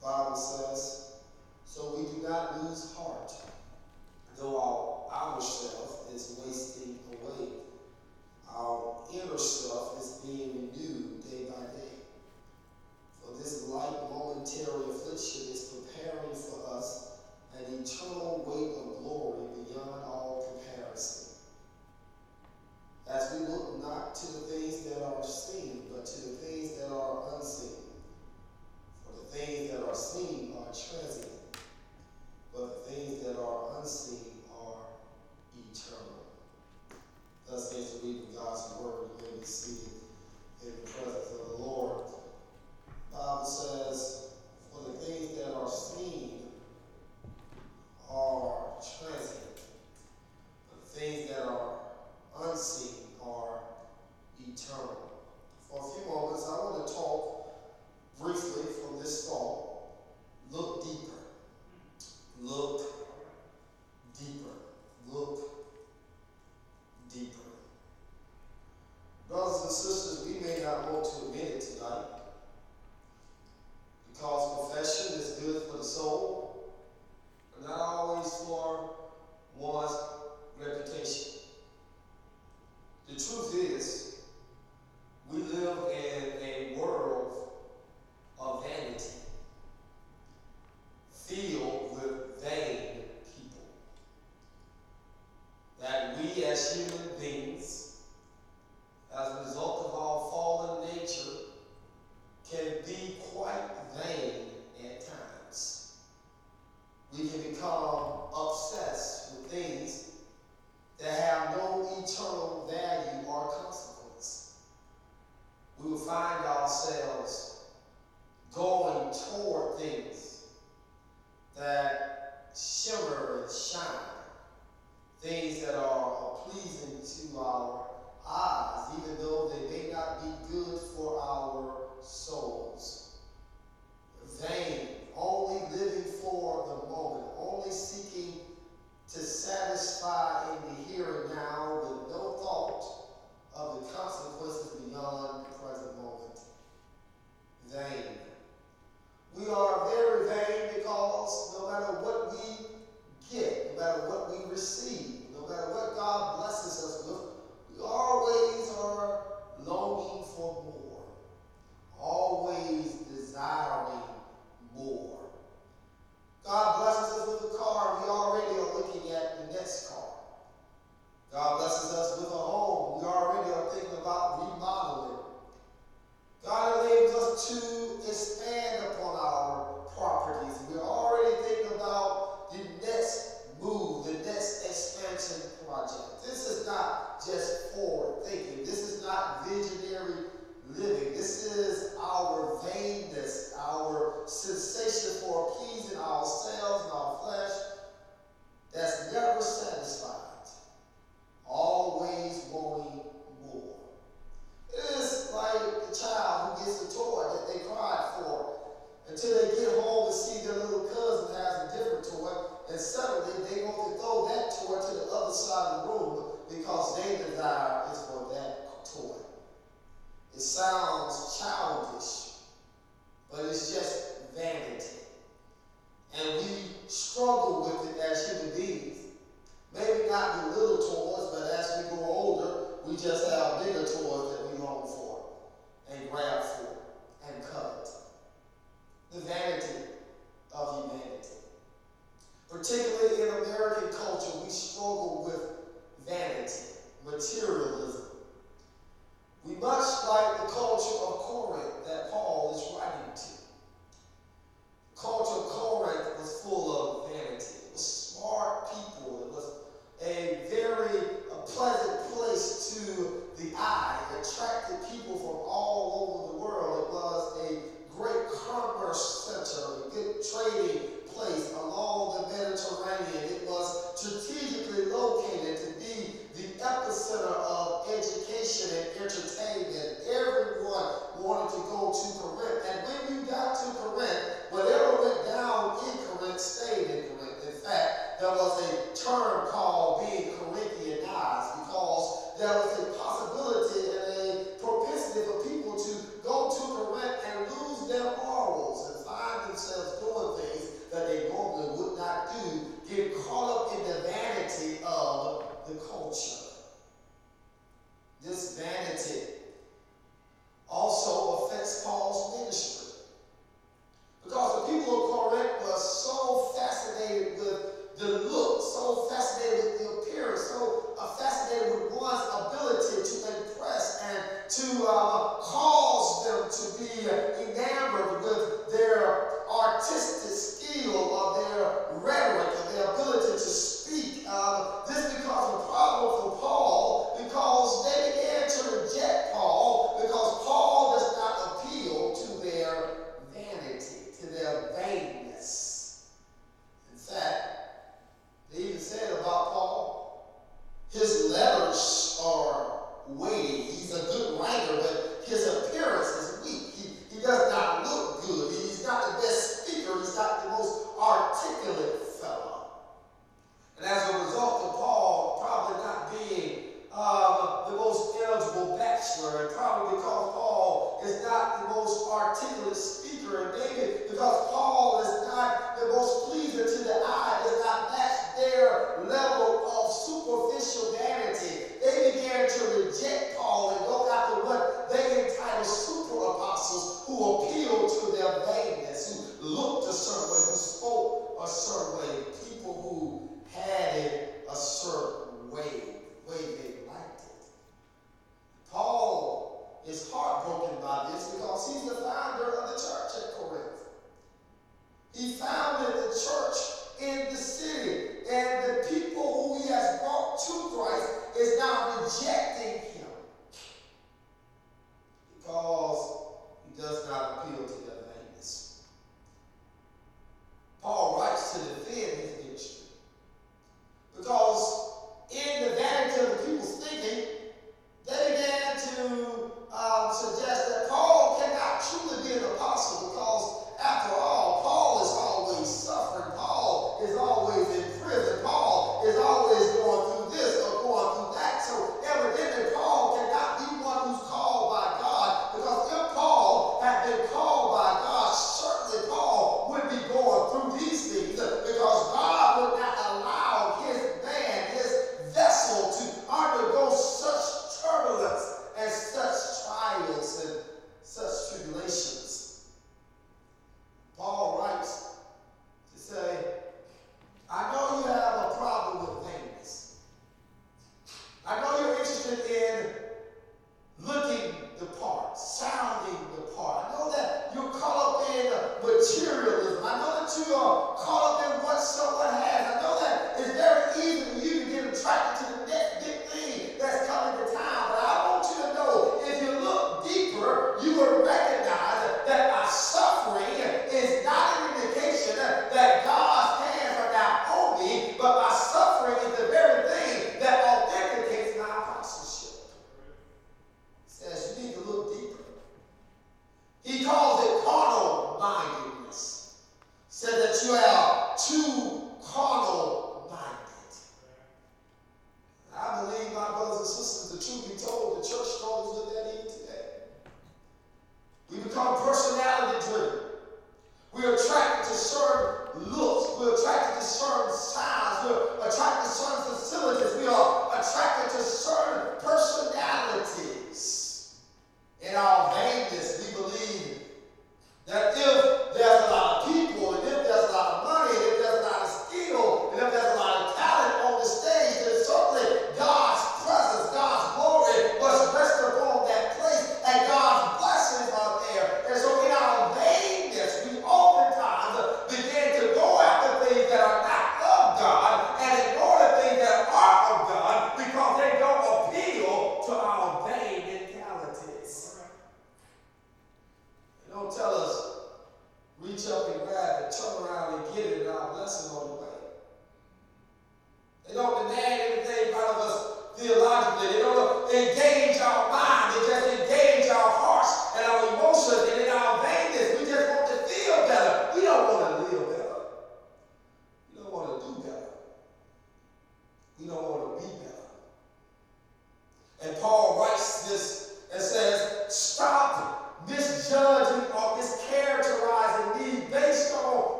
Bible says,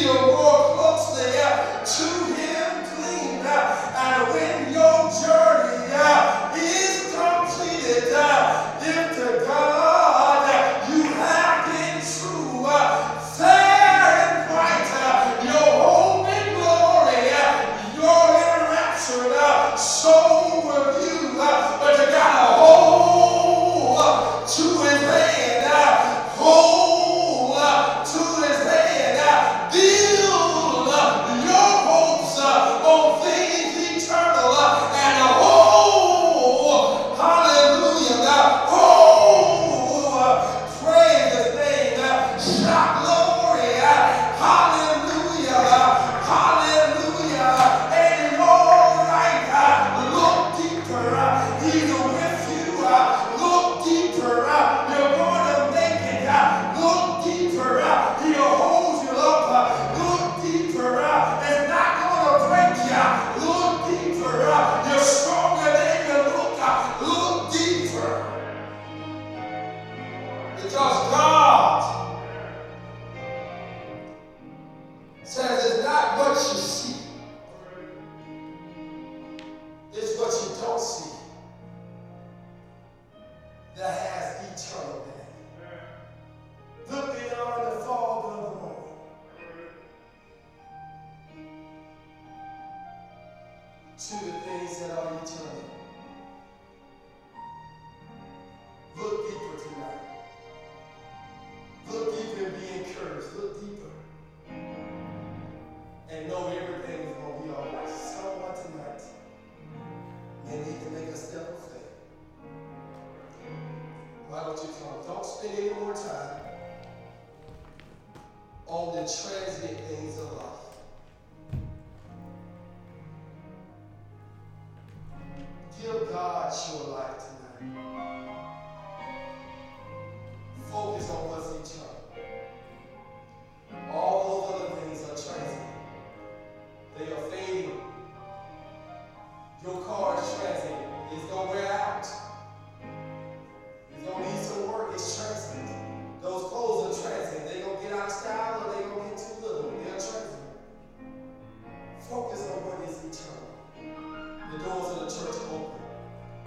Don't